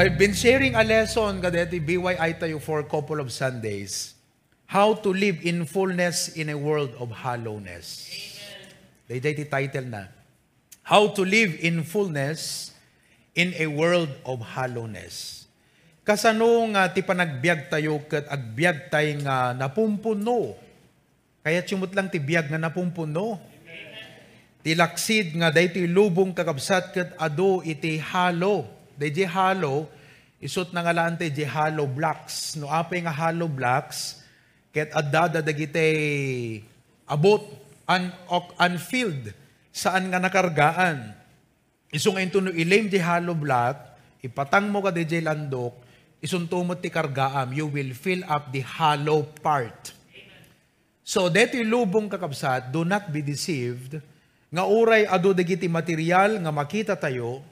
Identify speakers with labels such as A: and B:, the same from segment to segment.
A: I've been sharing a lesson kadeti BYI tayo for a couple of Sundays. How to live in fullness in a world of hollowness. Amen. ti title na. How to live in fullness in a world of hollowness. Kasano nga ti panagbiag tayo kat agbiag tay nga napumpuno. Kaya chumot lang ti biag nga napumpuno. Tilaksid nga dayti lubong kakabsat kat ado iti halo Di hollow, isot na nga ti hollow blocks. No apay nga hollow blocks, ket adada dagiti abot un, unfilled saan nga nakargaan. Iso nga no ilim di hollow block, ipatang mo ka di landok, isuntumot ti kargaam, you will fill up the hollow part. So, dito lubong kakabsat, do not be deceived, nga uray ado dagiti material nga makita tayo,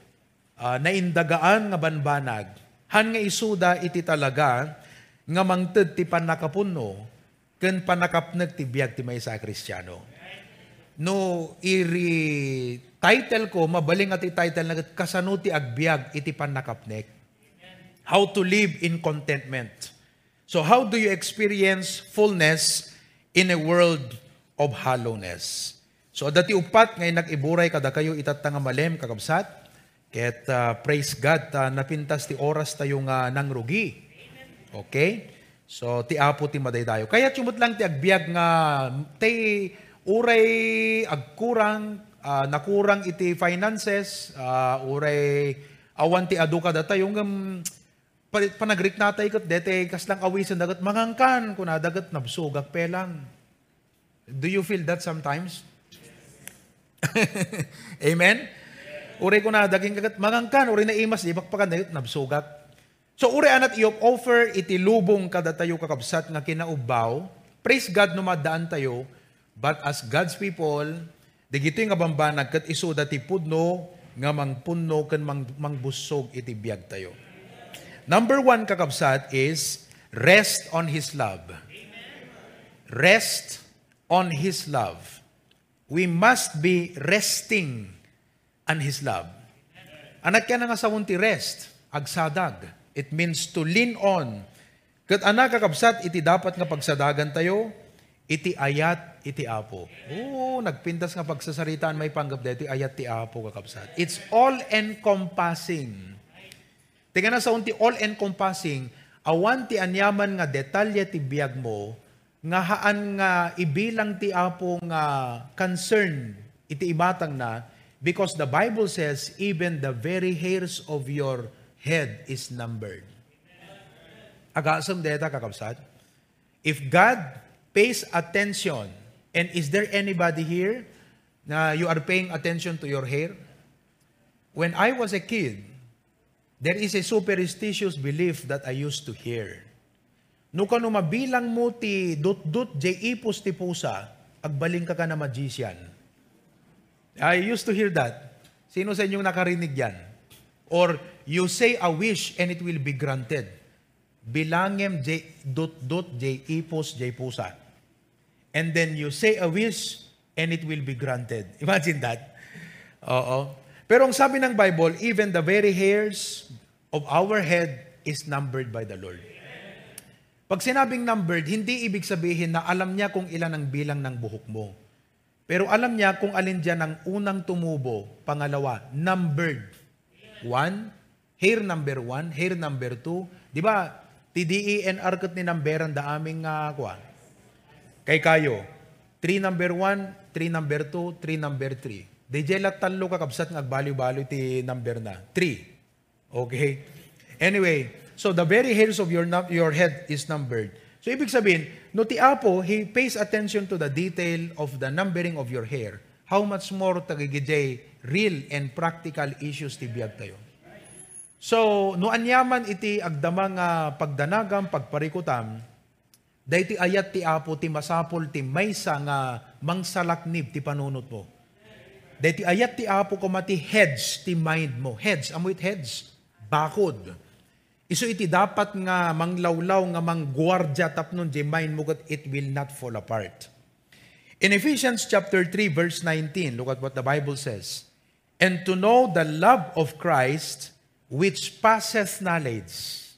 A: uh, naindagaan nga banbanag, han nga isuda iti talaga, nga mangted ti panakapuno, ken panakapnag ti biag ti may sa kristyano. No, iri title ko, mabaling at title na kasano ti agbiag iti panakapnek. How to live in contentment. So how do you experience fullness in a world of hollowness? So dati upat ngay nag-iburay kada kayo itat nga malem kakabsat, Ket uh, praise God, uh, napintas ti oras tayo nga nang rugi. Okay? So, ti apo ti maday tayo. Kaya chumot lang ti agbiag nga ti uray agkurang, uh, nakurang iti finances, uh, uray awan ti adu kada tayo nga um, panagrik natay kat dete kas lang awisan dagat mangangkan kuna dagat nabsugak pelang. Do you feel that sometimes? Amen? Uri ko na daging kagat mangangkan, uri na imas, di bakpakan na nabsugat. So uri anat iyok offer iti lubong kada tayo kakabsat nga kinaubaw. Praise God no madaan tayo, but as God's people, digito nga bambanag kat iso dati pudno nga mangpunno kan mang, mangbusog iti biyag tayo. Number one kakabsat is rest on His love. Rest on His love. We must be resting and His love. Anak ka nga sa ti rest, agsadag. It means to lean on. Kat anak kakabsat, iti dapat nga pagsadagan tayo, iti ayat, iti apo. Oo, nagpintas nga pagsasaritaan may panggap dito, ayat ti apo kakabsat. It's all-encompassing. Tingnan na sa unti all-encompassing, awan ti anyaman nga detalye ti biyag mo, nga haan nga ibilang ti apo nga concern, iti ibatang na, Because the Bible says, even the very hairs of your head is numbered. Agasam deta kakabsat. If God pays attention, and is there anybody here na you are paying attention to your hair? When I was a kid, there is a superstitious belief that I used to hear. No kano mabilang mo ti dut-dut jay ipos ti pusa, agbaling ka ka na magician I used to hear that. Sino sa inyong nakarinig yan? Or you say a wish and it will be granted. Bilangem j dot dot j ipos j pusa. And then you say a wish and it will be granted. Imagine that. Oo. Pero ang sabi ng Bible, even the very hairs of our head is numbered by the Lord. Pag sinabing numbered, hindi ibig sabihin na alam niya kung ilan ang bilang ng buhok mo. Pero alam niya kung alin dyan ang unang tumubo. Pangalawa, numbered. One, hair number one, hair number two. Di ba, TDENR kat ni numberan da aming uh, kuha. Kay kayo, 3 number 1, 3 number 2, 3 number 3. Di jelat talo kakabsat ng agbaliw-baliw ti number na. 3. Okay? Anyway, so the very hairs of your, your head is numbered. So ibig sabihin, no ti Apo, he pays attention to the detail of the numbering of your hair. How much more tagigijay real and practical issues ti biyag tayo. So, no anyaman iti agdamang uh, pagdanagam, pagparikutam, dahi ti ayat ti Apo ti masapol ti maysa nga mangsalaknib ti panunot mo. Dahi ti ayat ti Apo kumati heads ti mind mo. Heads, amoy heads? Bakod Iso iti dapat nga manglawlaw nga manggwardya tapnon di mind mo it will not fall apart. In Ephesians chapter 3 verse 19, look at what the Bible says. And to know the love of Christ which passeth knowledge.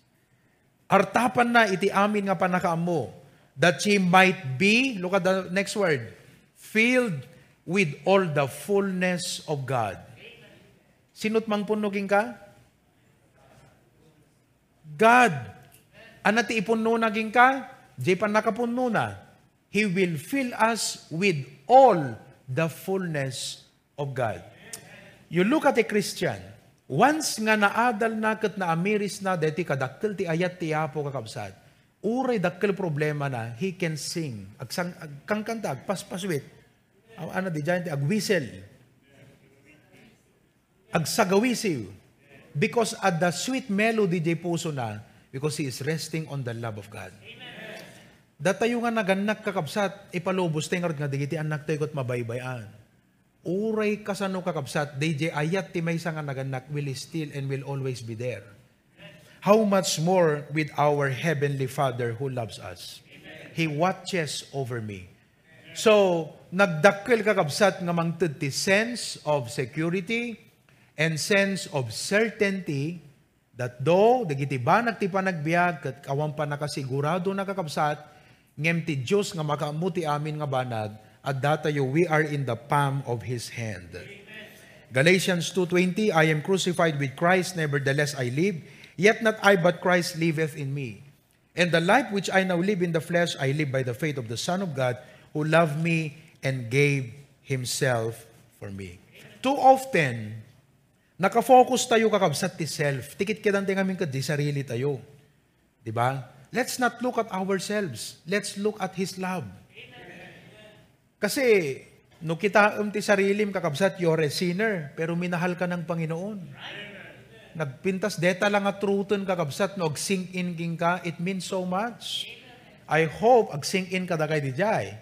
A: Artapan na iti amin nga panakaamo, that ye might be, look at the next word, filled with all the fullness of God. Sinot mang punugin ka? God. Anati ipunno naging ka? Di pa nakapunno na. He will fill us with all the fullness of God. You look at a Christian, once nga naadal na kat na amiris na deti kadakkel ti ayat ti apo kakabsat, uray dakkel problema na, he can sing. Agsang, ag, kang kanta, agpaspaswit. Ano di dyan, ag whistle. Agsagawisiw. Because at the sweet melody di puso na, because he is resting on the love of God. Datayo nga naganak kakabsat, ipalubos tingard nga digiti anak tayo kot mabaybayan. Uray kasano kakabsat, DJ ayat ti may nga naganak will still and will always be there. How much more with our Heavenly Father who loves us? He watches over me. So, nagdakkel kakabsat nga mangtid ti sense of security and sense of certainty that though dagiti banag ti panagbiag kat kawan pa nakasigurado nakakabsat ngem ti Dios nga makaamuti amin nga banag at datayo we are in the palm of his hand. Galatians 2:20 I am crucified with Christ nevertheless I live yet not I but Christ liveth in me. And the life which I now live in the flesh I live by the faith of the Son of God who loved me and gave himself for me. Too often Nakafocus tayo kakabsat ti self. Tikit kidan ti ngamin di sarili tayo. Di ba? Let's not look at ourselves. Let's look at His love. Kasi, no kita um ti sarilim kakabsat, you're a sinner, pero minahal ka ng Panginoon. Nagpintas deta lang at truton kakabsat, no, sink in king ka, it means so much. I hope ag sink in ka da kay dijay.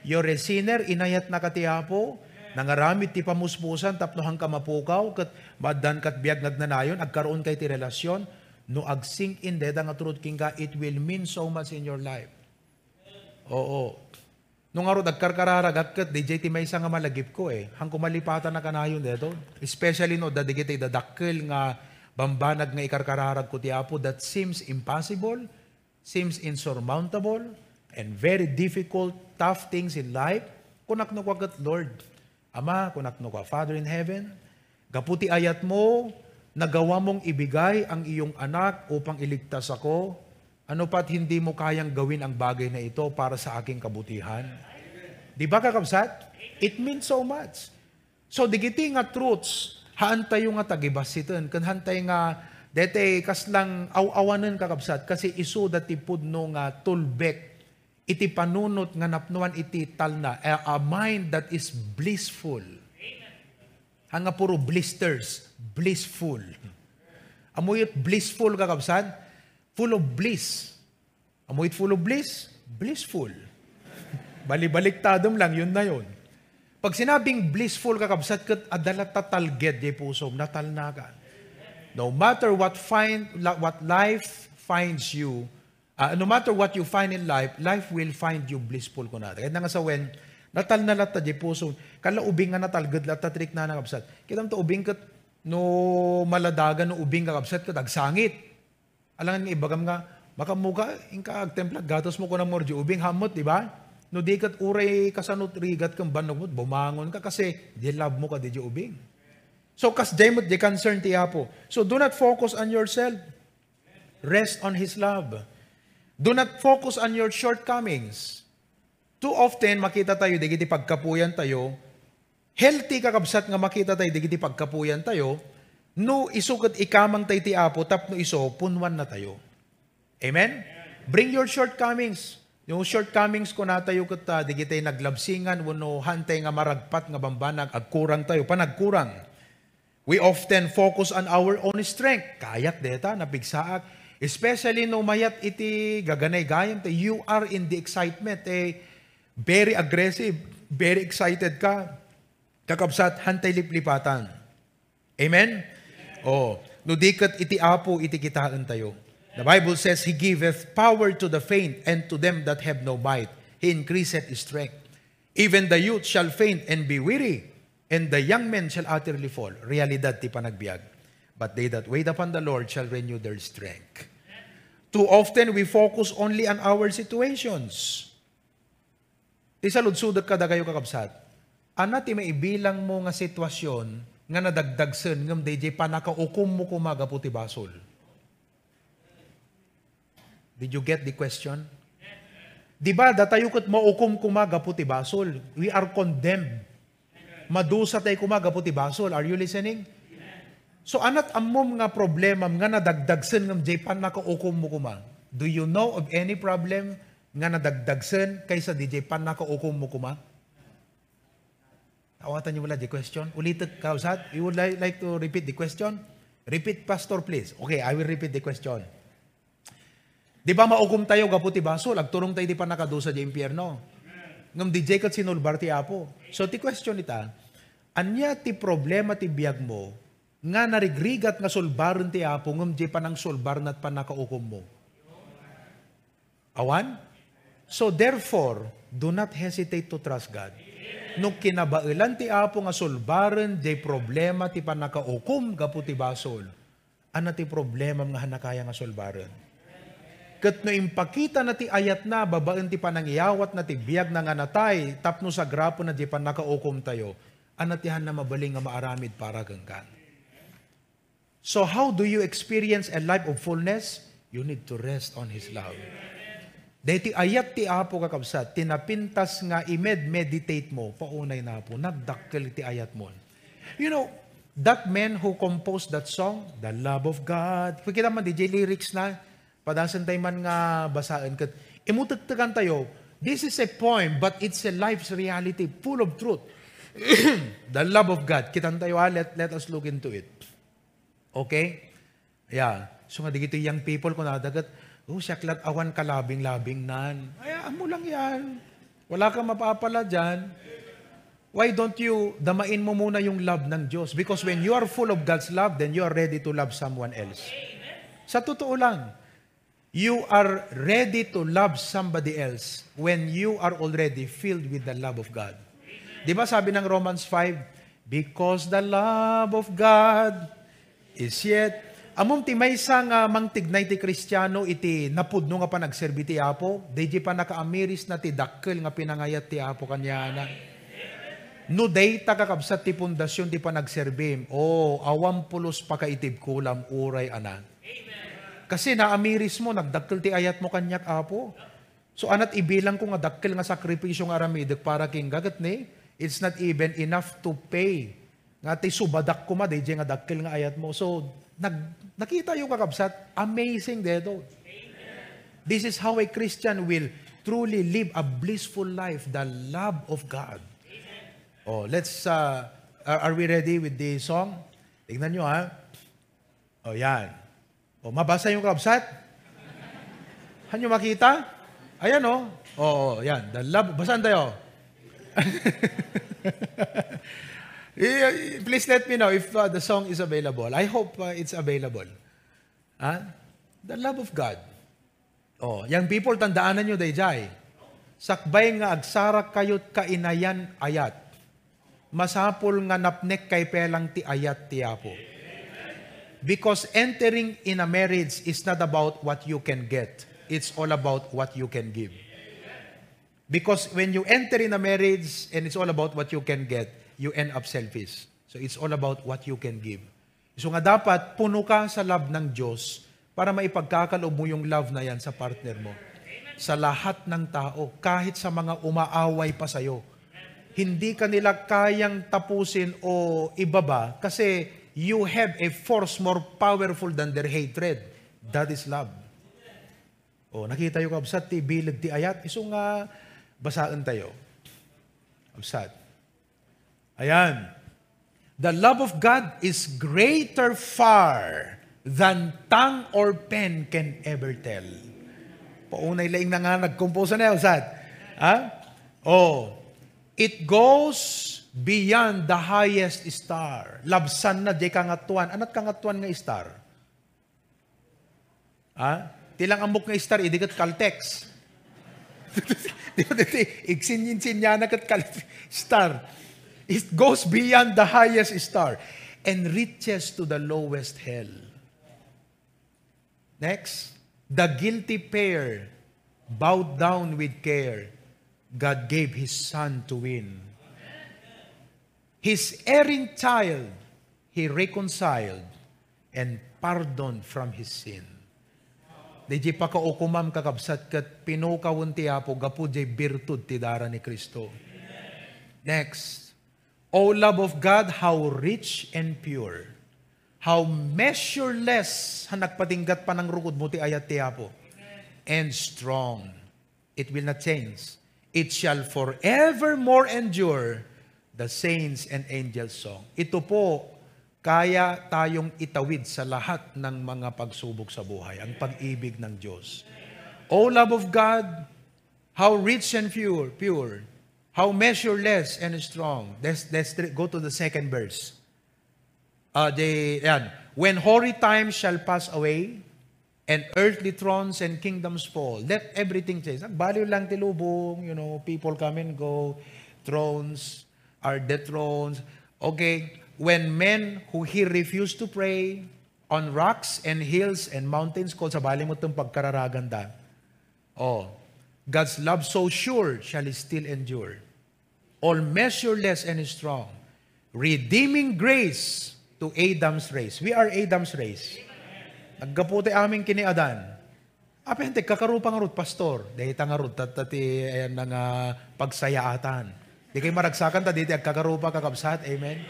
A: You're a sinner, inayat na katiyapo, Nangaramit ti pamuspusan tapno hang kamapukaw kat badan kat biag nagnanayon agkaroon kay ti relasyon no ag sink in deda nga truth king ka it will mean so much in your life. Oo. Nung araw nagkarkararag kat DJ ti may nga malagip ko eh. Hang kumalipatan na kanayon deto. Especially no dadigiti dadakkel nga bambanag nga ikarkararag ko ti apo that seems impossible, seems insurmountable, and very difficult, tough things in life. Kunak no kwagat Lord Ama, kunakno ka, Father in heaven, gaputi ayat mo, nagawa mong ibigay ang iyong anak upang iligtas ako, ano pat hindi mo kayang gawin ang bagay na ito para sa aking kabutihan? Di ba kakabsat? It means so much. So, digiti nga truths, haantay yung nga tagibasitan, kan hantay nga, dete kas lang aw-awanan kakabsat, kasi isu dati pudno nga tulbek iti panunot nga napnuan iti talna, a, a mind that is blissful. Hanga puro blisters, blissful. Amoyot blissful kakabsan, full of bliss. Amoyot full of bliss, blissful. Bali-baliktadom lang, yun na yun. Pag sinabing blissful kakabsat, kat adala tatalged di puso, natal na ka. No matter what find what life finds you, Uh, no matter what you find in life, life will find you blissful ko na. Kaya nga sa when, natal na lata di puso, kala ubing nga natal, gud lata trik na nakabsat. Kita to ubing kat, no maladagan, no ubing kakabsat kat, agsangit. Alangan nga ibagam nga, makamuka, inka agtemplat, gatos mo ko na mordi, ubing hamot, di ba? No di kat uray kasanot rigat kang banog mo, bumangon ka kasi, di love mo ka, di ubing. So, kas demot, di concern ti Apo. So, do not focus on yourself. Rest on His love. Do not focus on your shortcomings. Too often, makita tayo, digiti pagkapuyan tayo, healthy kakabsat nga makita tayo, digiti pagkapuyan tayo, no isukat ikamang tayo ti apo, tap no iso, punwan na tayo. Amen? Bring your shortcomings. Yung shortcomings ko na tayo kat uh, digiti naglabsingan, wano hantay nga maragpat nga bambanag, agkurang tayo, panagkurang. We often focus on our own strength. Kayak deta, napigsaak Especially no mayat iti gaganay gayam te you are in the excitement eh very aggressive, very excited ka. Kakabsat hantay liplipatan. Amen? Oh, no dikat iti apo iti kitaan tayo. The Bible says, He giveth power to the faint and to them that have no might. He increaseth strength. Even the youth shall faint and be weary, and the young men shall utterly fall. Realidad ti panagbiag. But they that wait upon the Lord shall renew their strength. Too often, we focus only on our situations. Di sa ludsudot ka kayo kakabsat. Ana ti maibilang mo nga sitwasyon nga nadagdagsen ngam DJ pa nakaukom mo kumaga puti basol. Did you get the question? Di ba, datayo kat maukom kumaga puti basol. We are condemned. Madusa tayo kumaga puti basol. Are you listening? So anat amom nga problema nga nadagdagsen ngam Japan nakaukom mo kuma. Do you know of any problem nga nadagdagsen kaysa di Japan nakaukom mo kuma? Awatan niyo wala the question. Ulitin ka usad. You would like, like to repeat the question? Repeat, Pastor, please. Okay, I will repeat the question. Di ba maukom tayo gaputi basol, agturong tayo di pa nakadusa di impyerno. Ngam di kat sinulbar ti apo. So ti question ita, anya ti problema ti biyag mo, nga narigrigat nga sulbaran ti apo, ngam di pa nang sulbar nat pa nakaukom mo. Awan? So therefore, do not hesitate to trust God. Nung kinabailan ti apo nga sulbaran, di problema ti pa nakaukom gaputi basol. Ano ti problema nga hanakaya nga sulbaran? Kat no impakita na ti ayat na, babaan ti panangyawat na ti biyag na nga natay, tapno sa grapo na di pa nakaukom tayo, anatihan na mabaling nga maaramid para ganggan. So how do you experience a life of fullness? You need to rest on His love. Dahil ayat ti apo kakabsat, tinapintas nga imed meditate mo, paunay na po, nagdakkel ti ayat mo. You know, that man who composed that song, The Love of God, kung kita man, DJ lyrics na, Padasan tayo man nga basaan kat imutagtagan tayo, this is a poem, but it's a life's reality, full of truth. the love of God. Kitan tayo ha, let, let us look into it. Okay? Yeah. So nga digito young people kung nadagat, oh, syaklat awan kalabing-labing nan. Ay, amo lang yan. Wala kang mapapala dyan. Why don't you damain mo muna yung love ng Diyos? Because when you are full of God's love, then you are ready to love someone else. Sa totoo lang, You are ready to love somebody else when you are already filled with the love of God. Di ba sabi ng Romans 5, Because the love of God is yet Amom ti may nga mang tignay ti Kristiyano iti napudno nga pa nagserbi ti Apo, deji pa nakaamiris na ti dakkel nga pinangayat ti Apo kanyana. No day ta kakabsat ti pundasyon ti pa nagserbi, oh, awam pulos pakaitib kulam uray anan. Kasi naamiris mo, nagdakkel ti ayat mo kanyak apo. So anat ibilang ko nga dakkel nga sakripisyo nga aramidik para king gagat ni, it's not even enough to pay. Nga ti subadak ko ma, di nga dakkel nga ayat mo. So nag, nakita yung kakabsat, amazing dedo. This is how a Christian will truly live a blissful life, the love of God. Oh, let's, uh, are we ready with the song? Tingnan nyo ha. Oh, yan. O, mabasa yung kabsat? Hanyo makita? Ayan o. Oh. Oo, yan. The love. Basaan tayo? Please let me know if uh, the song is available. I hope uh, it's available. Ah? The love of God. Oh, young people, tandaanan nyo, dayjay. Sakbay nga agsarak kayot kainayan ayat. Masapol nga napnek kay pelang ti ayat ti apo. Because entering in a marriage is not about what you can get. It's all about what you can give. Because when you enter in a marriage and it's all about what you can get, you end up selfish. So it's all about what you can give. So nga dapat puno ka sa love ng Diyos para maipagkakaloob mo yung love na yan sa partner mo. Sa lahat ng tao, kahit sa mga umaaway pa sa'yo. Hindi kanila kayang tapusin o ibaba kasi you have a force more powerful than their hatred. That is love. O, nakita yung kabsat, ti bilag ti ayat, iso nga basaan tayo. Kabsat. Ayan. The love of God is greater far than tongue or pen can ever tell. Paunay laing na nga nag-compose na yun, sad. Ha? Oh, it goes beyond the highest star. Labsan na di kangatuan. Anat kangatuan nga star? Ha? Tilang amok nga star, idigat Caltex. dito, iksinyin-sinya na kat star. It goes beyond the highest star and riches to the lowest hell. Next, the guilty pair bowed down with care. God gave His Son to win. His erring child, He reconciled and pardoned from his sin. Di pa ka ukumam kakabsat kat pinukawon ti apo gapu jay birtud ti dara ni Kristo. Next, O love of God, how rich and pure. How measureless ha nagpatinggat pa ng rukod mo ti ayat ti apo. And strong. It will not change. It shall forevermore endure the saints and angels song. Ito po kaya tayong itawid sa lahat ng mga pagsubok sa buhay, ang pag-ibig ng Diyos. O love of God, how rich and pure, pure, how measureless and strong. Let's, let's go to the second verse. Uh, the, yan. When hoary times shall pass away, and earthly thrones and kingdoms fall, let everything change. Baliw lang tilubong, you know, people come and go, thrones are dethroned. Okay, when men who he refused to pray on rocks and hills and mountains called sa bali mo itong pagkararaganda. Oh, God's love so sure shall still endure. All measureless and strong. Redeeming grace to Adam's race. We are Adam's race. Naggaputi aming kini Adan. Apente, kakarupang rut, pastor. Dahil nga rut, tatati, ayan na nga pagsayaatan. Di kayo maragsakan, ta dito, kakarupa kakabsat. Amen.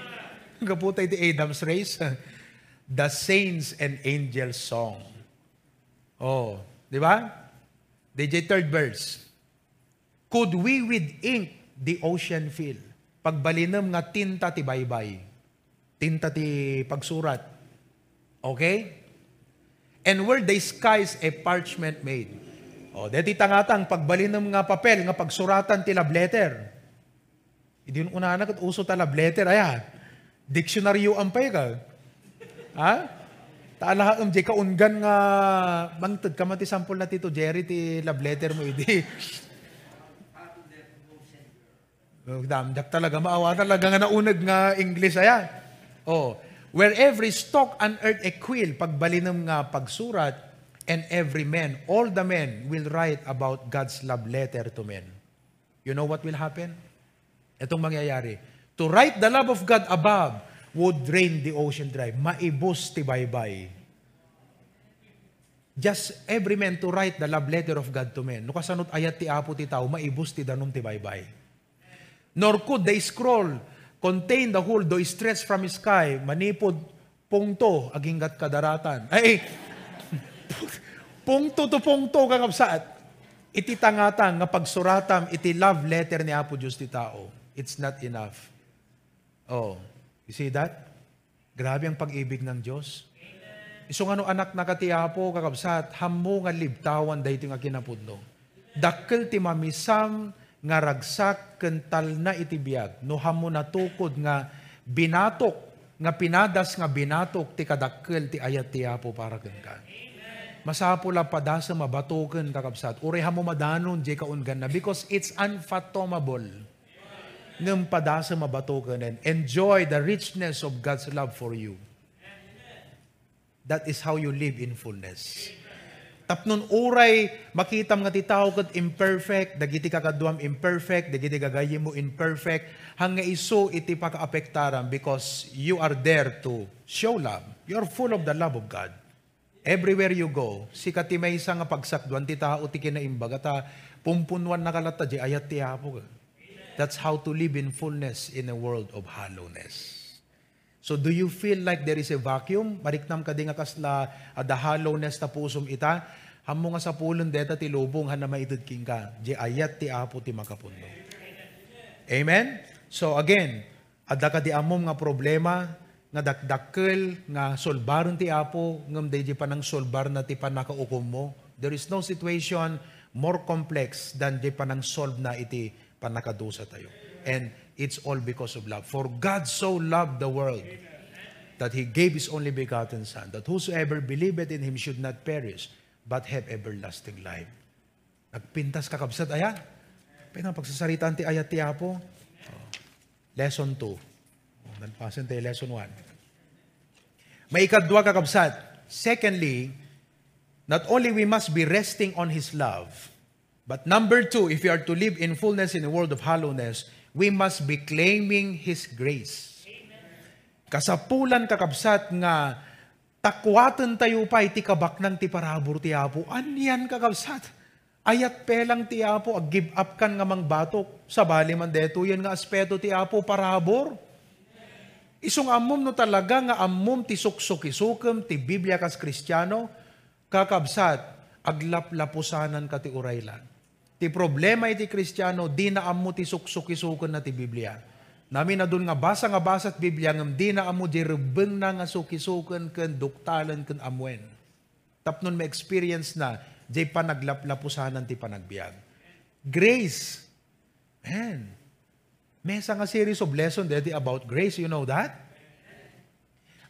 A: Kaputay di Adam's race. The saints and angels song. Oh, di ba? DJ third verse. Could we with ink the ocean fill? Pagbalinam nga tinta ti baybay. Tinta ti pagsurat. Okay? And were the skies a parchment made? O, oh, deti tangatang pagbalinam nga papel, nga pagsuratan ti love letter. Hindi una na kat uso ta love letter, ayan. Diksyonaryo ampay ka. Ha? Taala um, di ka ungan nga mangtad ka mati sample na tito Jerry ti love letter mo idi. Damdak talaga maawa talaga nga naunag nga English aya. Oh, where every stalk unearth a quill pagbalinam nga pagsurat and every man, all the men will write about God's love letter to men. You know what will happen? Itong mangyayari To write the love of God above would drain the ocean dry. Maibos ti baybay. Just every man to write the love letter of God to men. No kasanot ayat ti apo ti tao, maibos ti danom ti baybay. Nor could the scroll contain the whole do stretch from sky, manipod pungto aginggat kadaratan. Ay, pungto to pungto kakapsaat. Iti tangatang nga pagsuratam iti love letter ni Apo Diyos ti tao. It's not enough. Oh, you see that? Grabe ang pag-ibig ng Diyos. Iso nga no anak na katiapo, kakabsat, hamo nga libtawan dahito nga kinapudno. Dakkel ti mamisam nga ragsak kental na itibiyag. No hamo natukod nga binatok, nga pinadas nga binatok ti kadakkel ti ayat ti apo para kenka. Masapo padasa mabatoken kakabsat. Uri hamo madanon di kaungan na because it's unfathomable ng padasa mabatukan and enjoy the richness of God's love for you. That is how you live in fullness. Tapnon uray, makita nga ti tao kat imperfect, dagiti kakaduam imperfect, dagiti gagayi mo imperfect, hanga iso iti pakaapektaran because you are there to show love. You are full of the love of God. Everywhere you go, si kati may isa nga pagsakduan ti tao ti kinaimbaga ta, pumpunwan nakalata di ayat ti hapo ka. That's how to live in fullness in a world of hollowness. So do you feel like there is a vacuum? Mariknam ka nga kasla uh, the hollowness ta pusom ita. Hamo nga sa pulon deta ti lubong han na maitid king ka. Di ayat ti apo ti makapundo. Amen? So again, adda ka di amom nga problema nga dakdakkel nga solbaron ti apo ngam di pa nang solbar na ti panakaukom mo. There is no situation more complex than di pa nang solve na iti panakadusa tayo. And it's all because of love. For God so loved the world that He gave His only begotten Son, that whosoever believeth in Him should not perish, but have everlasting life. Nagpintas kakabsat, ayan. Pinang pagsasaritaan ti ayat ti Apo. Oh. Lesson 2. Oh, nagpasan tayo lesson 1. Maikadwa kakabsat. Secondly, not only we must be resting on His love, but number two, if we are to live in fullness in the world of hollowness, we must be claiming His grace. Kasapulan kakabsat nga takwatan tayo pa iti kabak ng ti parabor ti Apo. Anyan kakabsat. Ayat pelang ti Apo, ag give up kan nga mang batok. Sa bali man deto, yan nga aspeto ti Apo parabor. Isong amom no talaga nga amom ti suksukisukem ti Biblia kas Kristiyano, kakabsat, aglaplapusanan ka ti uraylan. Ti problema iti Kristiyano, di na ammo ti suksukisuken na ti Biblia. Nami na doon nga basa nga basa at Biblia ngam di na amo di rebeng na nga sukisuken ken duktalan ken amwen. Tapnon may experience na di panaglaplapusanan ti panagbiag. Grace. Man. May nga series of lesson deti about grace, you know that?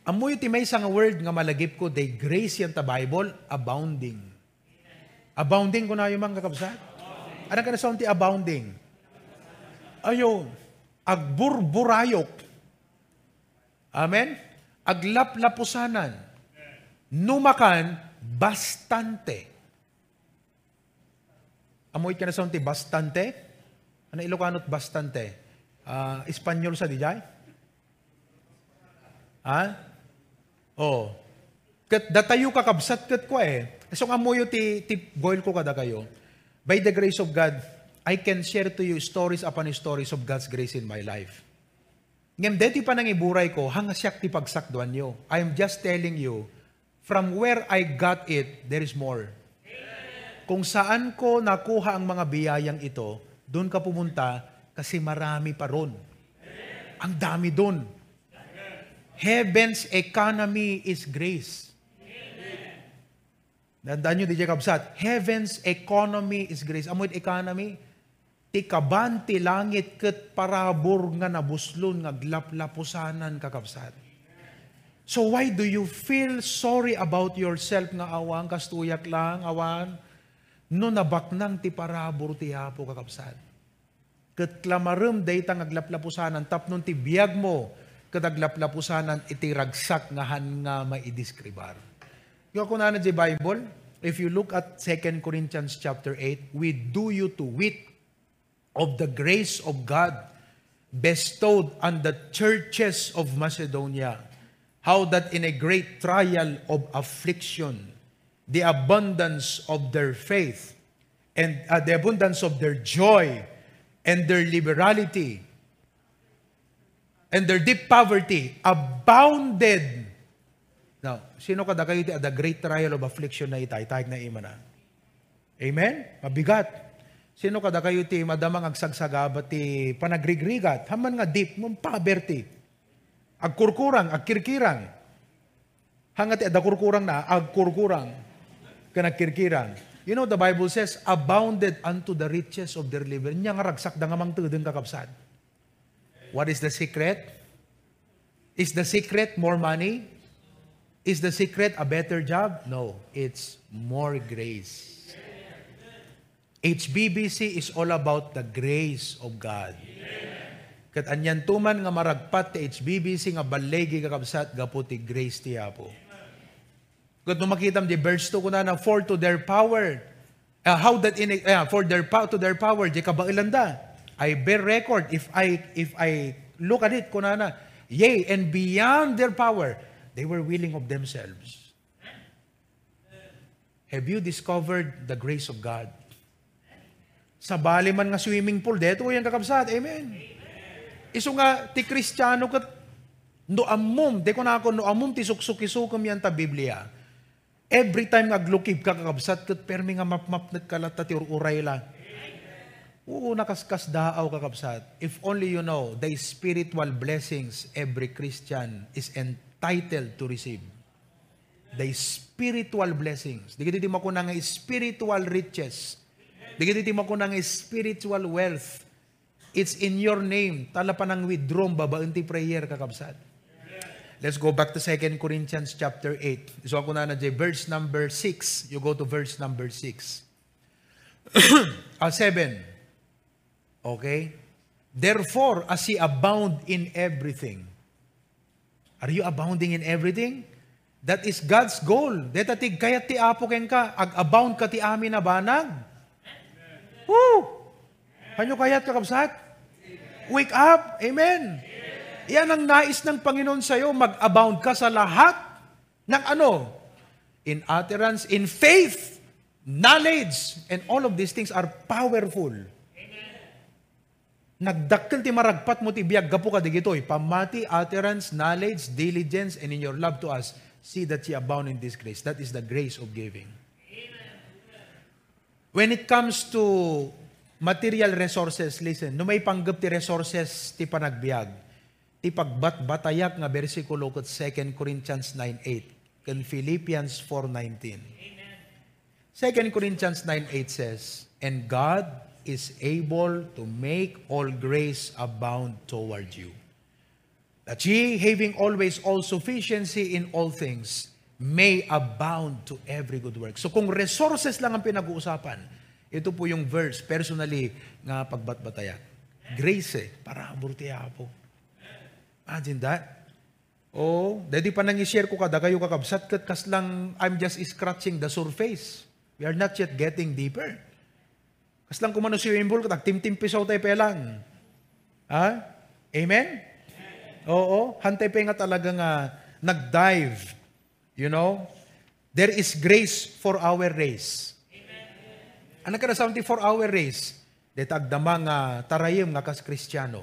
A: Amoy ti may nga word nga malagip ko, they grace yan ta Bible, abounding. Abounding ko na yung mga kakabsat. Ano ka na sa ti abounding? Ayun agburburayok. Amen? Aglaplapusanan. Numakan bastante. Amoy ka na sa unti, bastante? Ano Ilocanot bastante? Uh, Espanyol sa dijay? Ha? Oh. Kat datayo kakabsat kat ko eh. So nga mo ti, ti boil ko kada kayo. By the grace of God, I can share to you stories upon stories of God's grace in my life. Ngem deti pa nang iburay ko, hanga siyak ti pagsakduan nyo. I am just telling you, from where I got it, there is more. Kung saan ko nakuha ang mga biyayang ito, doon ka pumunta kasi marami pa ron. Ang dami doon. Heaven's economy is grace. Nandaan nyo, DJ Kabsat, Heaven's economy is grace. Amoy economy? ti kaban ti langit ket parabor nga nabuslon nga glaplapusanan kakabsat. So why do you feel sorry about yourself nga awan kastuyak lang awan no nabaknang ti parabor ti apo kakabsat. Ket klamarem dayta nga glaplapusanan tapnon ti biyag mo ket aglaplapusanan iti ragsak nga han nga maideskribar. Ko na di Bible, if you look at 2 Corinthians chapter 8, we do you to wit of the grace of God bestowed on the churches of Macedonia, how that in a great trial of affliction, the abundance of their faith and uh, the abundance of their joy and their liberality and their deep poverty abounded. Now, sino kada kayo at the great trial of affliction na itay, tayag na ima na. Amen? Mabigat. Sino kada kayo ti madamang agsagsagaba ti panagrigrigat, haman nga deep mong paberti. Agkurkurang, agkirkirang. Hangat ada kurkurang na, agkurkurang. Kanagkirkirang. You know, the Bible says, abounded unto the riches of their liver. Nya nga ragsak da nga mang tudeng kakapsad. What is the secret? Is the secret more money? Is the secret a better job? No, it's more grace. HBBC is all about the grace of God. Kat anyan tuman nga maragpat ti HBBC nga balegi kakabsat gaputi grace ti Apo. Kat makita di verse 2 ko na for to their power uh, how that in uh, for their power to their power di kabailanda. I bear record if I if I look at it kunana yea and beyond their power they were willing of themselves. Have you discovered the grace of God? Sa bali man nga swimming pool, deto yan kakabsat. Amen. Iso nga, ti kristyano kat, no amum, de ko na ako, no amum ti suksukisukom yan ta Biblia. Every time nga glukib ka kakabsat, kat permi nga map-map net kalata ti uray lang. Oo, nakaskas daaw kakabsat. If only you know the spiritual blessings every Christian is entitled to receive. The spiritual blessings. Di kita di mo nga spiritual riches Digiti mo ko ng spiritual wealth. It's in your name. Tala pa ng withdraw, babaen ti prayer kakabsat. Let's go back to 2 Corinthians chapter 8. So ako na na verse number 6. You go to verse number 6. ah, 7. Okay? Therefore, as ye abound in everything. Are you abounding in everything? That is God's goal. Deta ti kayat ti apo ken ka, ag-abound ka ti amin na banag. Woo! Kanyo kayat kakabsat? Wake up! Amen! Yan ang nais ng Panginoon sa'yo, mag-abound ka sa lahat ng ano? In utterance, in faith, knowledge, and all of these things are powerful. Nagdakkel ti maragpat mo ti biyag gapo ka digitoy. Pamati, utterance, knowledge, diligence, and in your love to us, see that ye abound in this grace. That is the grace of giving. When it comes to material resources, listen, no may panggap ti resources ti panagbiag, ti pagbat-batayak nga bersikulo kat 2 Corinthians 9.8, kan Philippians 4.19. 2 Corinthians 9.8 says, And God is able to make all grace abound toward you. That ye, having always all sufficiency in all things, may abound to every good work. So kung resources lang ang pinag-uusapan, ito po yung verse, personally, nga pagbatbatayak. Grace eh, para aburtiya po. Imagine that. Oh, dadi pa nang i-share ko kada kayo kakabsat kat kas lang I'm just scratching the surface. We are not yet getting deeper. Kas lang kumano si Wimbol, katak tim-tim pisaw tayo pelang. Ha? Amen? Oo, hantay pa nga talaga nga nag-dive. You know? There is grace for our race. Ano ka na 74-hour race? Detagdama nga tarayim nga kas kristyano.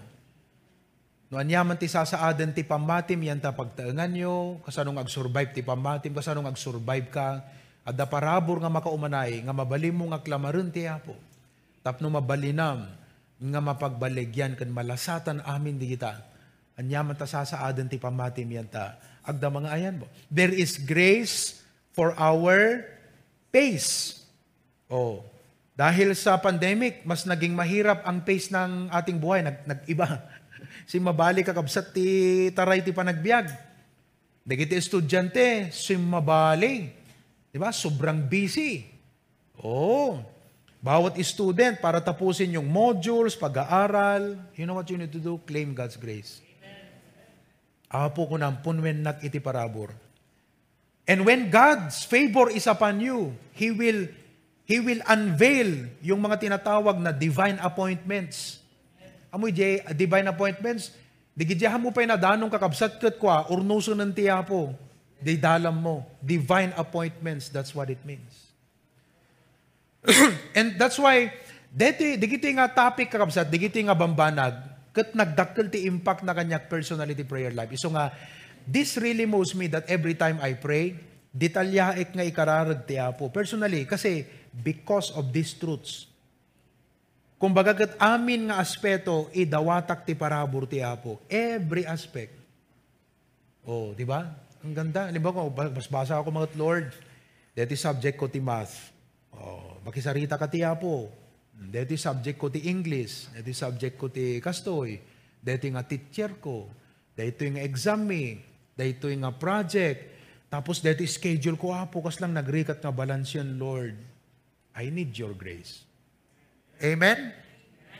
A: No anyaman ti sasaaden ti pamatim yan ta pagtaengan nyo, kasanong ag-survive ti pamatim, kasanong ag-survive ka, adda parabor nga makaumanay, nga mabalim mo nga klamarin ti apo. Tapno mabalinam, nga mapagbaligyan kan malasatan amin di kita. Anyaman ta sasaaden ti pamatim yan ta. Agda mga ayan mo. There is grace for our pace. Oh, dahil sa pandemic, mas naging mahirap ang pace ng ating buhay. Nag, nag-iba. si mabali kakabsat ti taray ti panagbiag. Dagiti estudyante, si mabali. Di ba? Sobrang busy. Oh, bawat student para tapusin yung modules, pag-aaral. You know what you need to do? Claim God's grace. Apo ko ng punwen nak iti parabor. And when God's favor is upon you, He will He will unveil yung mga tinatawag na divine appointments. Amoy jay, divine appointments, digidyahan mo pa na danong kakabsat kat kwa, urnuso ng tiyapo, di dalam mo. Divine appointments, that's what it means. And that's why, deti, digiti nga topic kakabsat, digiti nga bambanag, kat nagdakkel ti impact na kanyak personality prayer life. Iso nga, this really moves me that every time I pray, detalyaik nga ikararag ti Apo. Personally, kasi because of these truths. Kung bagagat amin nga aspeto, idawatak ti parabor ti Apo. Every aspect. Oh, di ba? Ang ganda. Di ba kung basbasa ako mga Lord, deti subject ko ti math. Oh, makisarita ka ti Apo. Deti subject ko ti English. Deti subject ko ti kastoy. Deti nga teacher ko. Dito nga exam me. Dito nga project. Tapos dito schedule ko, apo, kas lang nagrikat nga balance yan, Lord. I need your grace. Amen?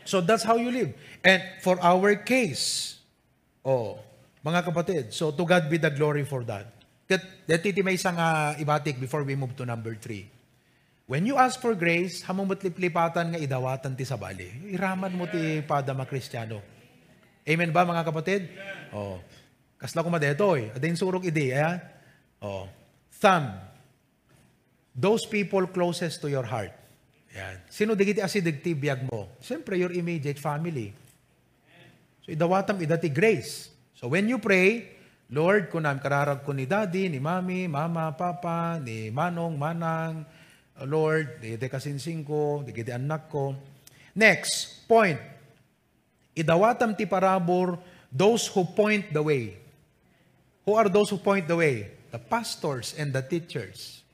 A: So that's how you live. And for our case, oh, mga kapatid, so to God be the glory for that. Dito may isang uh, ibatik before we move to number three. When you ask for grace, hamong matlip-lipatan nga idawatan ti sabali. Iraman mo ti padama kristyano. Amen ba mga kapatid? Oh. Kasla ko madetoy. Adayin surok idi. Ayan. Oh. Thumb. Those people closest to your heart. Yan. Sino digiti asidigti biyag mo? Siyempre, your immediate family. So, idawatam idati grace. So, when you pray, Lord, kunam kararag ko ni daddy, ni mami, mama, papa, ni manong, manang, Lord, digiti kasinsing ko, digiti anak ko. Next, point. Idawatam ti parabor, those who point the way. Who are those who point the way? The pastors and the teachers.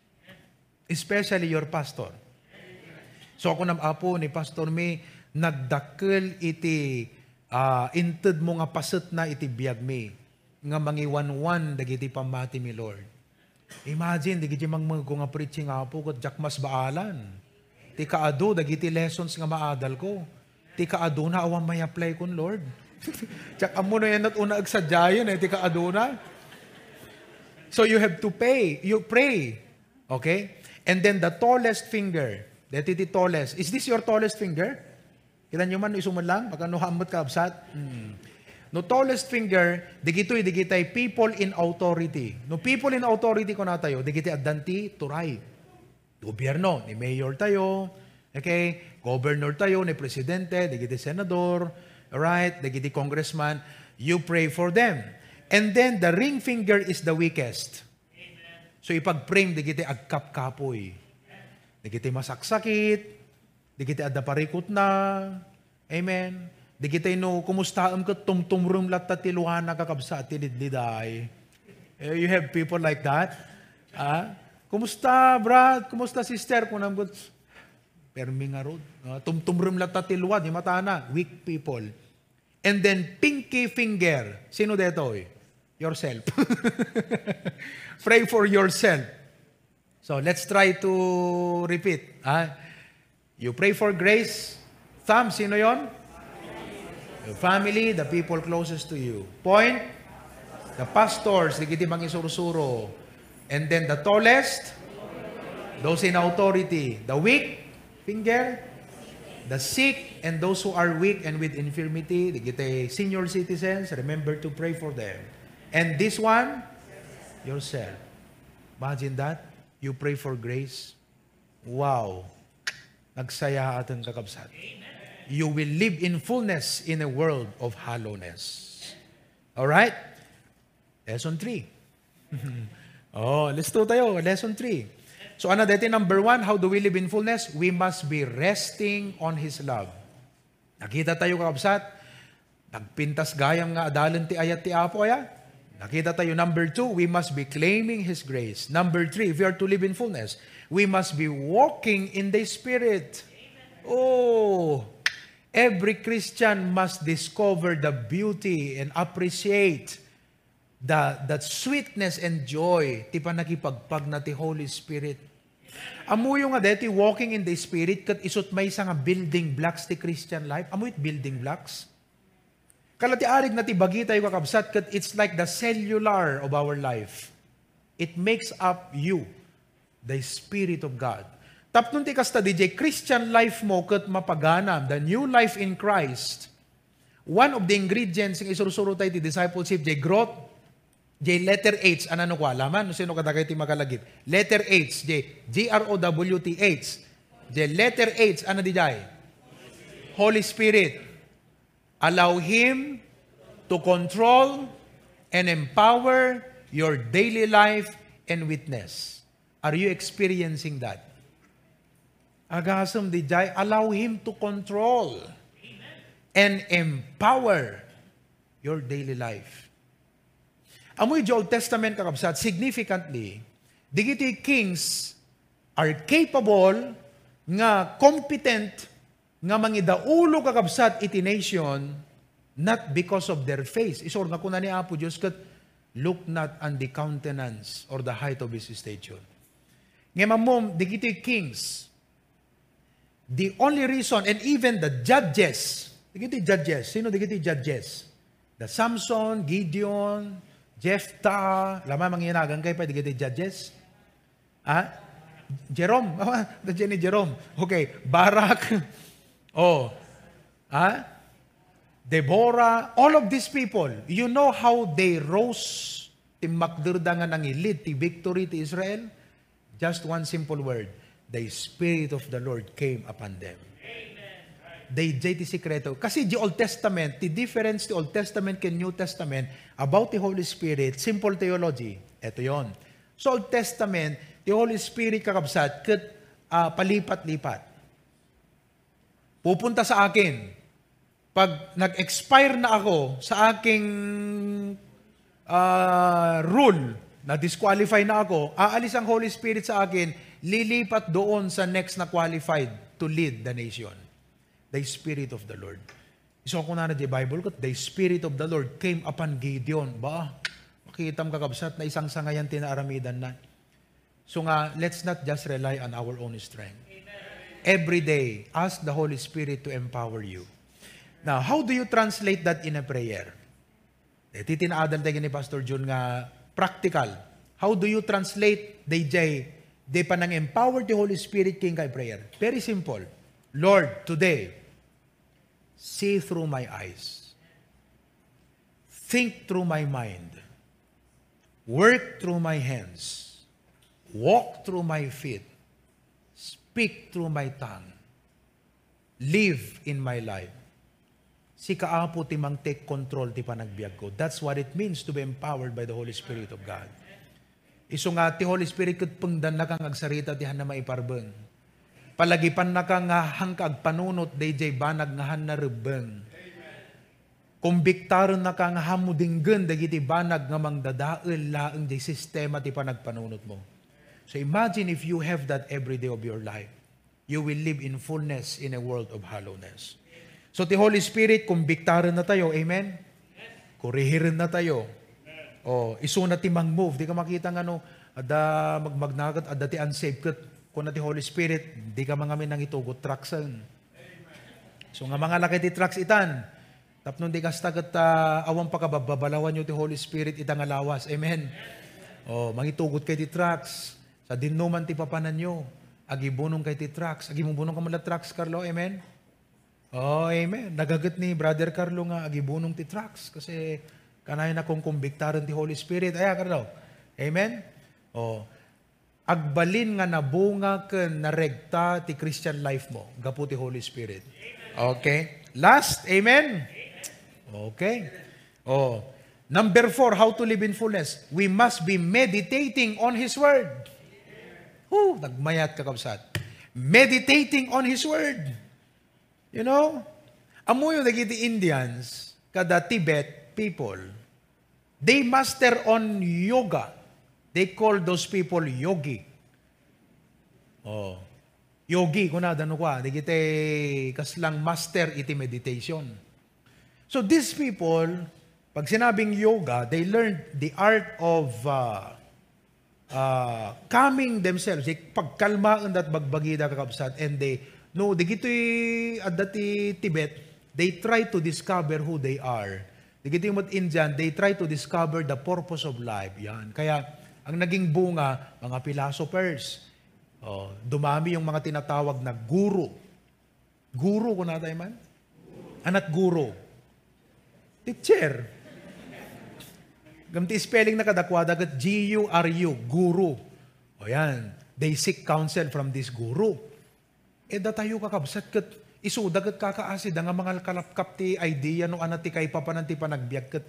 A: Especially your pastor. So ako nam apo ni Pastor May, nagdakkel iti uh, inted mo nga paset na iti biyag mi. Nga mangiwan-wan dagiti pamati mi Lord. Imagine, dagiti mang mga nga preaching apo kat jakmas baalan. Ti kaado, dagiti lessons nga maadal ko. Ti kaado na awan may apply kun Lord. Tsak amo na yan at una agsadyayan eh, ti kaado na. So you have to pay, you pray. Okay? And then the tallest finger, dito the tallest. Is this your tallest finger? Kilan nyo man, isuman lang, baka nuhamot ka absat. Hmm. No tallest finger, digito'y digitay people in authority. No people in authority ko na tayo, digitay adanti turay. Gobyerno, ni mayor tayo, okay? Governor tayo, ni presidente, digitay senador, right? Digitay congressman. You pray for them. And then the ring finger is the weakest. So ipag-frame, digitay agkap-kapoy. Digitay masaksakit, digitay adda parikot na. Amen. Di kita no, kumusta am ka tumtumrum lat tatiluhan na kakabsa tilidliday. Eh, You have people like that. Ah? Kumusta, brad? Kumusta, sister? Kung nang permi nga rod. Uh, tumtumrum lat tatiluhan, di mata na. Weak people. And then, pinky finger. Sino dito? Eh? Yourself. Pray for yourself. So, let's try to repeat. Ah? You pray for grace. Thumb, sino yon? Your family, the people closest to you. Point, the pastors, di kiti mga isurusuro. And then the tallest, those in authority. The weak, finger, the sick, and those who are weak and with infirmity, di kiti senior citizens, remember to pray for them. And this one, yourself. Imagine that. You pray for grace. Wow. Nagsaya atin kakabsat. You will live in fullness in a world of hollowness. All right? Lesson 3. oh, let's do tayo. Lesson 3. So ano dati number one, how do we live in fullness? We must be resting on His love. Nakita tayo kakabsat, nagpintas gayam nga adalan ti ayat ti apo ya. Nakita tayo number two, we must be claiming His grace. Number three, if we are to live in fullness, we must be walking in the Spirit. Oh, every Christian must discover the beauty and appreciate the that sweetness and joy ti pa nakipagpag na ti Holy Spirit. Amuyo nga deti walking in the Spirit kat isot may nga building blocks ti Christian life. Amuyo building blocks. Kalati arig na ti bagi tayo kakabsat kat it's like the cellular of our life. It makes up you, the Spirit of God. Tapnon ti kasta DJ, Christian life mo kat mapagana, the new life in Christ. One of the ingredients ng isurusuro tayo ti discipleship, J growth, J letter H, ano ko alaman? No, sino kadagay ti makalagit? Letter H, J, G-R-O-W-T-H. J letter H, ano di jay? Holy Spirit. Allow Him to control and empower your daily life and witness. Are you experiencing that? Agasam di jay, allow Him to control and empower your daily life. Amoy Old Testament kakabsat, significantly, digiti kings are capable nga competent nga mangidaulo kakabsat iti nation not because of their face. Isor nga kuna ni Apo Diyos kat look not on the countenance or the height of his stature. Nga mamom, digiti kings, the only reason, and even the judges, digiti judges, sino digiti judges? The Samson, Gideon, Jephthah, lama mangyanagan kay pa digiti judges? Ah? Jerome, oh, ni Jerome. Okay, Barak, oh, ah? Deborah, all of these people, you know how they rose ti makdirda nga nangilid ti victory ti Israel? Just one simple word. The Spirit of the Lord came upon them. They jay ti sikreto. Kasi the Old Testament, the difference the Old Testament and New Testament about the Holy Spirit, simple theology. Ito yon. So Old Testament, the Holy Spirit kakabsat, kat uh, palipat-lipat. Pupunta sa akin, pag nag-expire na ako sa aking uh, rule, na disqualify na ako, aalis ang Holy Spirit sa akin, lilipat doon sa next na qualified to lead the nation. The Spirit of the Lord. So kung na di Bible ko, the Spirit of the Lord came upon Gideon. Ba, makitam kakabsat na isang sangayan tinaaramidan na. So nga, let's not just rely on our own strength. Every day, ask the Holy Spirit to empower you. Now, how do you translate that in a prayer? Eh, titinaadal tayo ni Pastor John nga practical. How do you translate DJ? Di pa nang empower the Holy Spirit king kay prayer. Very simple. Lord, today, see through my eyes. Think through my mind. Work through my hands. Walk through my feet. Speak through my tongue. Live in my life. Si kaapo ti mang take control ti panagbiag ko. That's what it means to be empowered by the Holy Spirit of God. Iso nga ti Holy Spirit ket pengdan na kang agsarita ti na maiparbeng. Palagipan na ka nga hangkag panunot DJ banag nga han na rebeng. Kumbiktaron na ka nga hamudinggen dagiti banag nga mangdadael laeng di sistema ti panagpanunot mo. So imagine if you have that every day of your life. You will live in fullness in a world of hollowness. So ti Holy Spirit, kumbiktaran na tayo, amen? Kurihirin na tayo. O, iso na ti move. Di ka makita nga no, ada magmagnagat, ada ti unsaved kat, kung ti Holy Spirit, di ka mga minang itugot traksan. So nga mga laki ti traks itan, tapno di ka stagat uh, awang pakababalawan nyo ti Holy Spirit itang alawas. Amen? O, mangitugot kay ti traks. Sa dinuman ti papanan nyo. Agi bunong kay ti traks. Agi mong bunong ka mala traks, Carlo. Amen? Oh, amen. Nagagat ni Brother Carlo nga agibunong ti tracks kasi kanay na kung kumbiktaran ti Holy Spirit. Ay, Carlo. Amen? Oh. Agbalin nga nabunga ken naregta ti Christian life mo. Gapu ti Holy Spirit. Okay? Last, amen? Okay. Oh. Number four, how to live in fullness. We must be meditating on His Word. Whew, nagmayat kakabsat. Meditating on His Word. You know, amuyo dagiti Indians, kada Tibet people, they master on yoga. They call those people yogi. Oh. Yogi, kuna dano kwa, dagiti kaslang master iti meditation. So these people, pag sinabing yoga, they learned the art of uh, uh, calming themselves. Pagkalmaan that bagbagida kakabsat and they No, digito'y at dati Tibet, they try to discover who they are. Yung Indian, they try to discover the purpose of life. Yan. Kaya, ang naging bunga, mga philosophers, oh, dumami yung mga tinatawag na guru. Guru, kung natay man? Anat guru. Teacher. Gamti spelling na kadakwada, G-U-R-U, guru. O yan, they seek counsel from this guru eh datayo kakabsat kat isuda kat kakaasid nga mga kalapkap ti idea no anati kay papanan ti panagbiag kat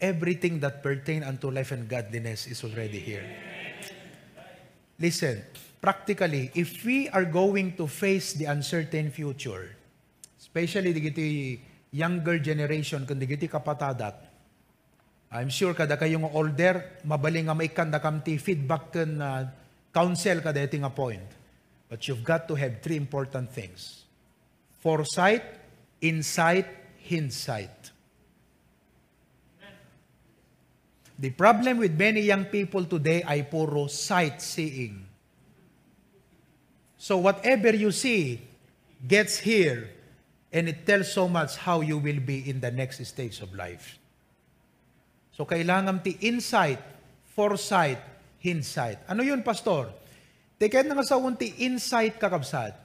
A: everything that pertain unto life and godliness is already here. Listen, practically, if we are going to face the uncertain future, especially digiti younger generation, kundi digiti kapatadat, I'm sure kada kayong older, mabaling nga may kanda kamti feedback kan uh, counsel kada iti nga point But you've got to have three important things foresight, insight, hindsight. The problem with many young people today ay puro sightseeing. So whatever you see gets here and it tells so much how you will be in the next stage of life. So kailangan ti insight, foresight, hindsight. Ano yun, pastor? Di kahit nga sa unti insight kakabsat,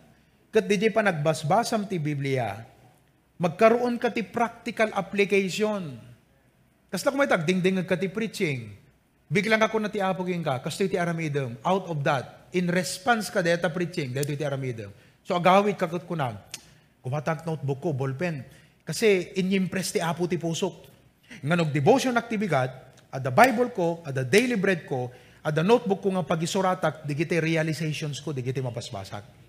A: kat di pa nagbasbasam ti Biblia, magkaroon ka ti practical application. Kasla kung may tag, dingding ka ti preaching, biglang ako na ti apogin ka, kasto ti aramidem, out of that, in response ka deta preaching, dito ti aramidem. So agawit kakot ko na, kumatag notebook ko, ballpen, kasi inimpress ti apo ti pusok. Nga nog devotion aktibidad, at the Bible ko, at the daily bread ko, Ada notebook ko nga pagisuratak, digiti realizations ko, digiti mapasbasak.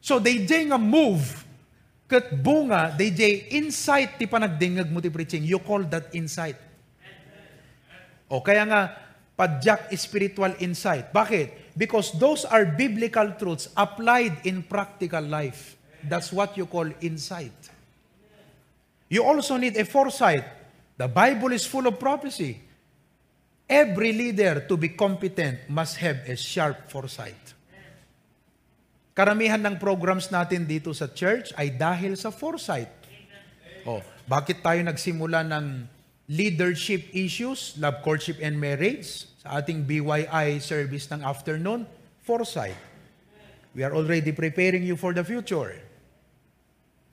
A: So, they jay nga move, kat bunga, they jay insight ti panagdingag mo ti preaching. You call that insight. O kaya nga, padyak spiritual insight. Bakit? Because those are biblical truths applied in practical life. That's what you call insight. You also need a foresight. The Bible is full of prophecy. Every leader to be competent must have a sharp foresight. Karamihan ng programs natin dito sa church ay dahil sa foresight. Oh, bakit tayo nagsimula ng leadership issues, love, courtship, and marriage? sa ating BYI service ng afternoon, foresight. We are already preparing you for the future.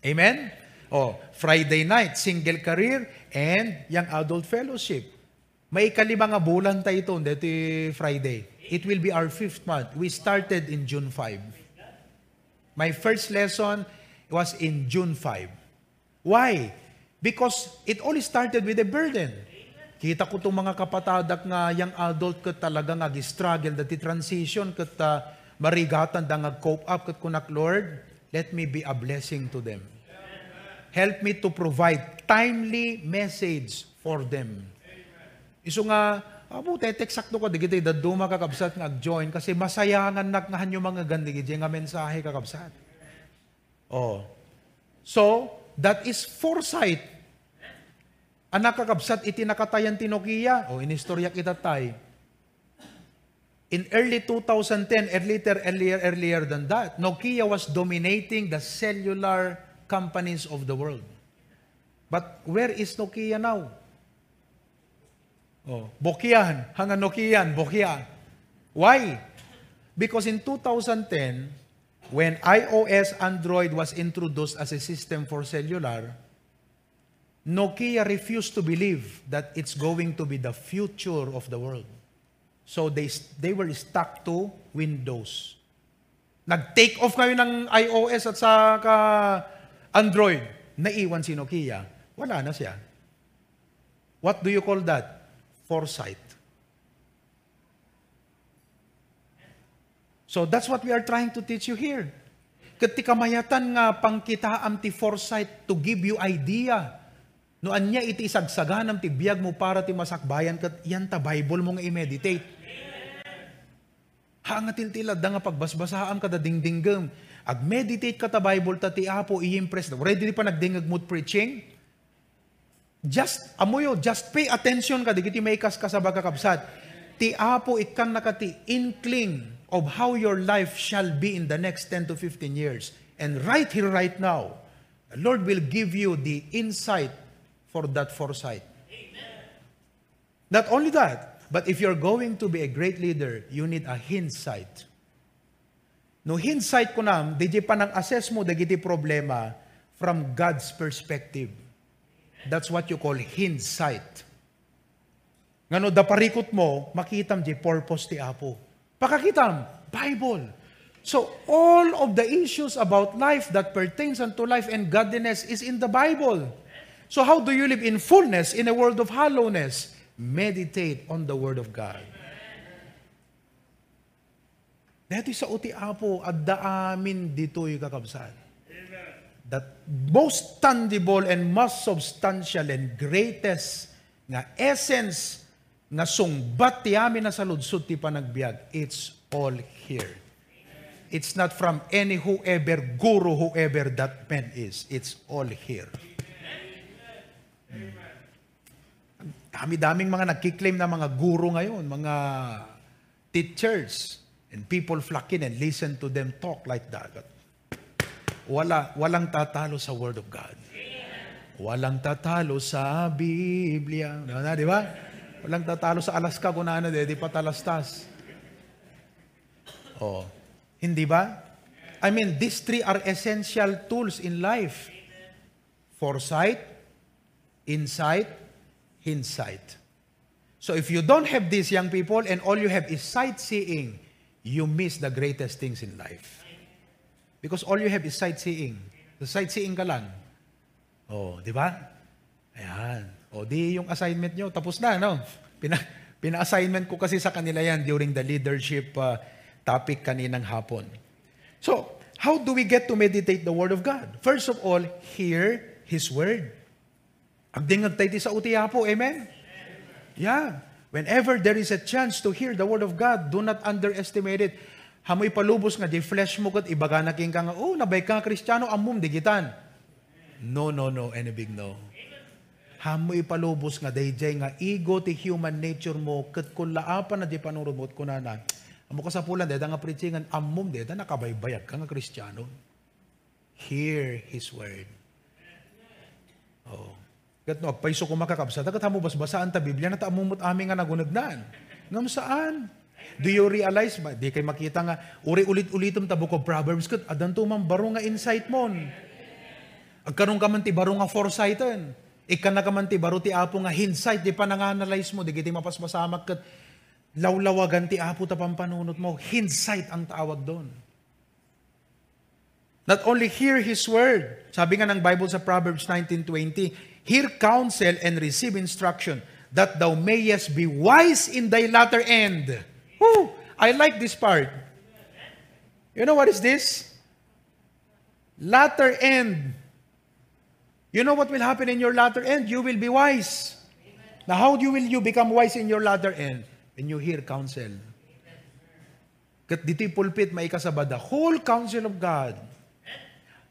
A: Amen? Oh, Friday night, single career and young adult fellowship. May kalima nga bulan tayo ito, dito Friday. It will be our fifth month. We started in June 5. My first lesson was in June 5. Why? Because it all started with a burden. Kita ko itong mga kapatadak nga young adult kat talaga nga struggle dati transition kat uh, marigatan da nga cope up kat kunak Lord, let me be a blessing to them. Help me to provide timely message for them. Iso nga, abo, tetek sakto ko, digitay, daduma kakabsat nga join kasi masayangan naknahan yung mga gandi, nga mensahe kakabsat. Oh. So, that is foresight. Anak kakabsat iti nakatayan tinokiya. O, oh, inistorya kita tay. In early 2010, earlier, earlier, earlier than that, Nokia was dominating the cellular companies of the world. But where is Nokia now? Oh, Bokian, hangan Nokian, Bokia. Why? Because in 2010, when iOS Android was introduced as a system for cellular, Nokia refused to believe that it's going to be the future of the world. So they, they were stuck to Windows. Nag-take off kayo ng iOS at sa ka Android. Naiwan si Nokia. Wala na siya. What do you call that? Foresight. So that's what we are trying to teach you here. Ketika mayatan nga pangkitaam ti foresight to give you idea. No anya iti isagsaganam ti biyag mo para ti masakbayan kat yan ta Bible mo nga i-meditate. Hangatil tila da nga pagbasbasaam kada dingdinggam. Ag meditate ka ta Bible ta ti apo i-impress. Ready pa nagdingag mood preaching? Just amoyo, just pay attention ka digiti may kas ka sa bagakabsat. Ti apo ikan nakati inkling of how your life shall be in the next 10 to 15 years. And right here, right now, the Lord will give you the insight for that foresight. Amen. Not only that, but if you're going to be a great leader, you need a hindsight. No hindsight ko nam, di pa nang assess mo dagiti problema from God's perspective. That's what you call hindsight. Ngano da parikot mo, makitam di purpose ti Apo. Pakakitam, Bible. So all of the issues about life that pertains unto life and godliness is in the Bible. So how do you live in fullness in a world of hollowness? Meditate on the Word of God. Dito sa uti apo, at daamin dito'y kakabsat. That most tangible and most substantial and greatest nga essence nga sungbat ti amin na saludsod ti panagbiag, it's all here. It's not from any whoever, guru, whoever that man is. It's all here. Dami-daming mga nagkiklaim na mga guru ngayon, mga teachers, and people flock in and listen to them talk like that. Wala, walang tatalo sa Word of God. Walang tatalo sa Biblia. Na, di ba? Walang tatalo sa Alaska kung ano, di pa talastas. Oh. Hindi ba? I mean, these three are essential tools in life. Foresight, insight, hindsight. So if you don't have these young people and all you have is sightseeing, you miss the greatest things in life. Because all you have is sightseeing. So sightseeing ka lang. Oh, di ba? Ayan. O di yung assignment nyo, tapos na, no? Pina, pina-assignment ko kasi sa kanila yan during the leadership uh, topic kaninang hapon. So, how do we get to meditate the Word of God? First of all, hear His Word. Agdingag tayo sa utiya po, amen? Yeah. Whenever there is a chance to hear the Word of God, do not underestimate it. Hamoy palubos nga, di flesh mo kat ibaga na king ka nga, oh, nabay ka kristyano, amum, digitan. No, no, no, any big no. Hamoy palubos nga dayjay nga ego ti human nature mo ket kulaapan na di panurumot ko na na amo ka sa pulan deda nga preachingan ammom deda nakabaybayag ka nga kristyano hear his word. Oh. Ket no paiso ko makakabsa dagat hamo basbasaan ta Biblia na ta amumot ami nga nagunagnan. Ngam saan? Do you realize, ba, di kay makita nga, uri ulit-ulitom ta book of Proverbs, kat adan to man baro nga insight mon. Agkaroon ka man ti baro nga foresighten. Ika na ka man ti baro ti apo nga hindsight, di pa nang-analyze mo, di kiti mapaspasamak kat lawlawagan ti apo ta pampanunot mo. Hindsight ang tawag doon. Not only hear His word. Sabi nga ng Bible sa Proverbs 19.20, Hear counsel and receive instruction, that thou mayest be wise in thy latter end. Whew, I like this part. You know what is this? Latter end. You know what will happen in your latter end? You will be wise. Now, how do will you become wise in your latter end? When you hear counsel. Kat dito'y pulpit, may the whole counsel of God.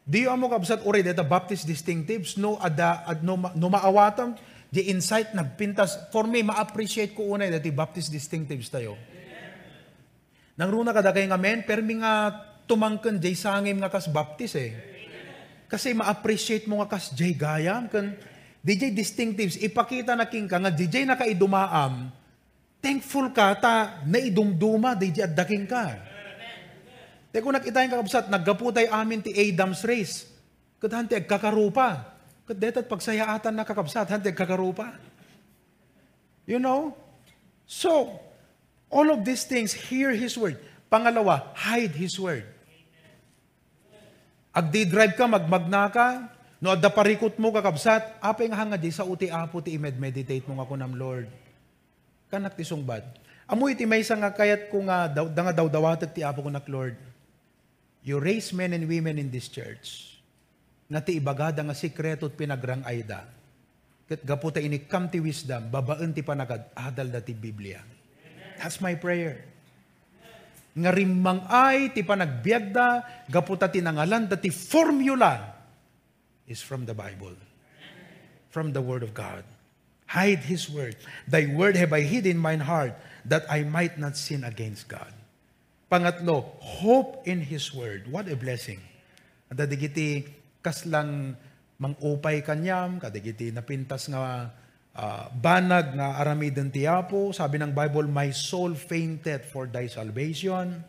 A: Di amo kabsat uri deta Baptist distinctives no ada ad no, no maawatam the insight nagpintas for me ma-appreciate ko unay dati Baptist distinctives tayo. Nang runa kada kay nga men permi nga tumangken jay sangim nga kas Baptist eh. Kasi ma-appreciate mo nga kas jay gayam kan DJ distinctives ipakita na king ka nga DJ nakaidumaam thankful ka ta naidumduma DJ at daking ka. Te kung nakitayin kakabsat, naggaputay amin ti Adam's race. Kat hanti agkakarupa. Kat detat pagsayaatan na kakabsat, hanti agkakarupa. You know? So, all of these things, hear His word. Pangalawa, hide His word. Agdi-drive ka, magmagna ka, no adda parikot mo kakabsat, apay nga hanga di sa uti apo ti imed meditate mo nga kunam Lord. Kanak ti sungbad. Amoy ti may nga kayat ko nga daw, da nga daw dawatag ti apo ko nak Lord you raise men and women in this church na ti ibagada nga sikreto at pinagrang ayda. Kat gaputa ini come ti wisdom, babaan ti panagad, adal da ti Biblia. That's my prayer. Nga rimmang ay ti panagbiagda, gaputa ti nangalan, da ti formula is from the Bible. From the Word of God. Hide His Word. Thy Word have I hid in mine heart, that I might not sin against God. Pangatlo, hope in His Word. What a blessing. At digiti kaslang mangupay kanyam, kadigiti napintas nga uh, banag nga aramiden tiapo. Sabi ng Bible, My soul fainted for thy salvation,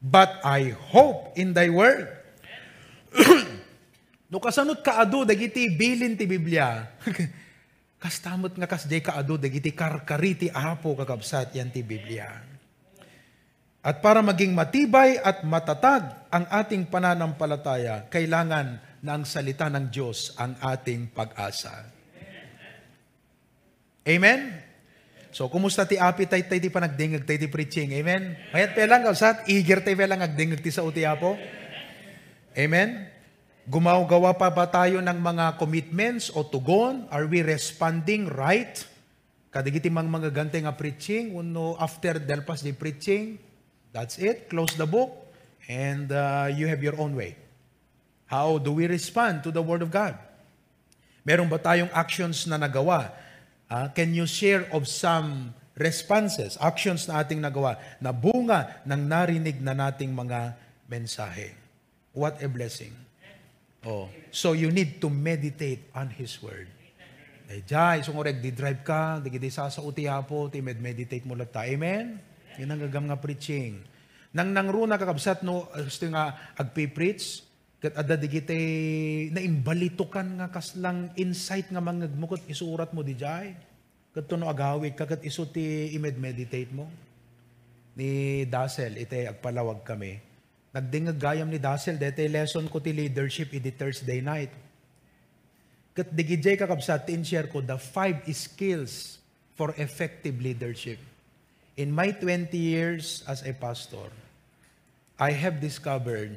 A: but I hope in thy word. no kasanot kaado, dagiti bilin ti Biblia. Kastamot nga kas kasday kaado, dagiti karkariti apo kakabsat yan ti Biblia. At para maging matibay at matatag ang ating pananampalataya, kailangan na ang salita ng Diyos ang ating pag-asa. Amen? So, kumusta ti appetite tayo di pa nagdingag tayo di preaching? Amen? Mayat pa lang, kausat, eager tayo lang nagdingag ti sa uti apo? Amen? Gumagawa pa ba tayo ng mga commitments o tugon? Are we responding right? Kadigiti mang mga gante nga preaching, uno after delpas di preaching, That's it. Close the book and uh, you have your own way. How do we respond to the Word of God? Meron ba tayong actions na nagawa? Uh, can you share of some responses, actions na ating nagawa, na bunga ng narinig na nating mga mensahe? What a blessing. Oh, so you need to meditate on His Word. Eh, jay, sungurek, di drive ka, di gidi sa sa uti hapo, ti med-meditate mo lang ta. Amen? Yan ang nga preaching. Nang nangruna kakabsat no, gusto nga agpi-preach, kat adda digite na imbalitukan nga kaslang insight nga mangagmukot isurat mo di jay. Kat no agawid kagat iso ti imed-meditate mo. Ni Dassel, ite agpalawag kami. Nagdingag gayam ni Dassel, dete lesson ko ti leadership iti Thursday night. Kat digijay kakabsat, tin-share ko the five skills for effective leadership. In my 20 years as a pastor, I have discovered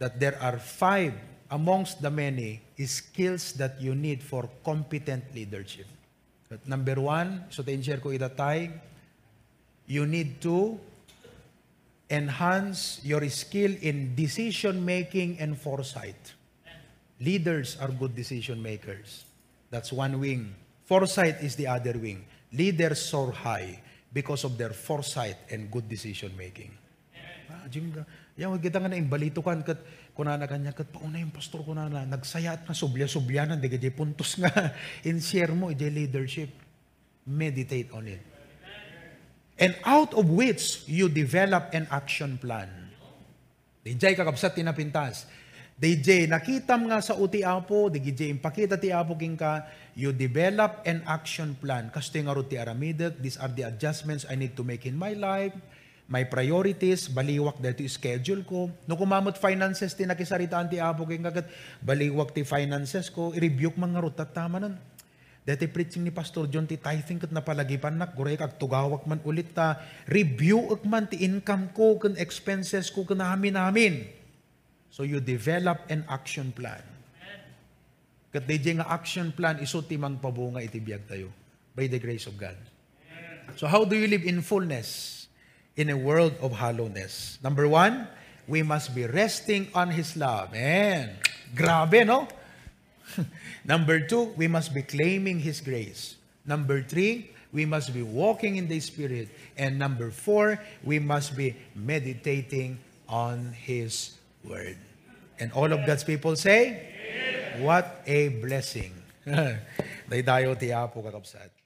A: that there are five amongst the many skills that you need for competent leadership. But number one, so share ko itatay, you need to enhance your skill in decision making and foresight. Leaders are good decision makers. That's one wing. Foresight is the other wing. Leaders soar high because of their foresight and good decision making. Ah, Wag kita nga na imbalito kan kat kunana kanya kat pauna yung pastor kunana nagsayat na subya-subyanan di gajay puntos nga in share mo ijay leadership. Meditate on it. And out of which you develop an action plan. DJ kakabsat tinapintas. DJ nakitam nga sa uti apo, DJ impakita ti apo king ka, you develop an action plan. Kasto nga ruti aramidek, these are the adjustments I need to make in my life, my priorities, baliwak dahil ti schedule ko. No kumamot finances ti nakisaritaan ti apo king kagat, baliwak ti finances ko, ko mga rutat tama nun. Dati preaching ni Pastor John ti tithing kat napalagipan nak, guray kag tugawak man ulit ta, review ak man ti income ko, kan expenses ko, kan namin namin. So you develop an action plan. Kat DJ nga action plan, iso ti mang pabunga iti biyag tayo by the grace of God. So how do you live in fullness in a world of hollowness? Number one, we must be resting on His love. Man, grabe no? Number two, we must be claiming His grace. Number three, we must be walking in the Spirit. And number four, we must be meditating on His Word. And all of God's people say, What a blessing. Dahil tayo ti Apo kakapsat.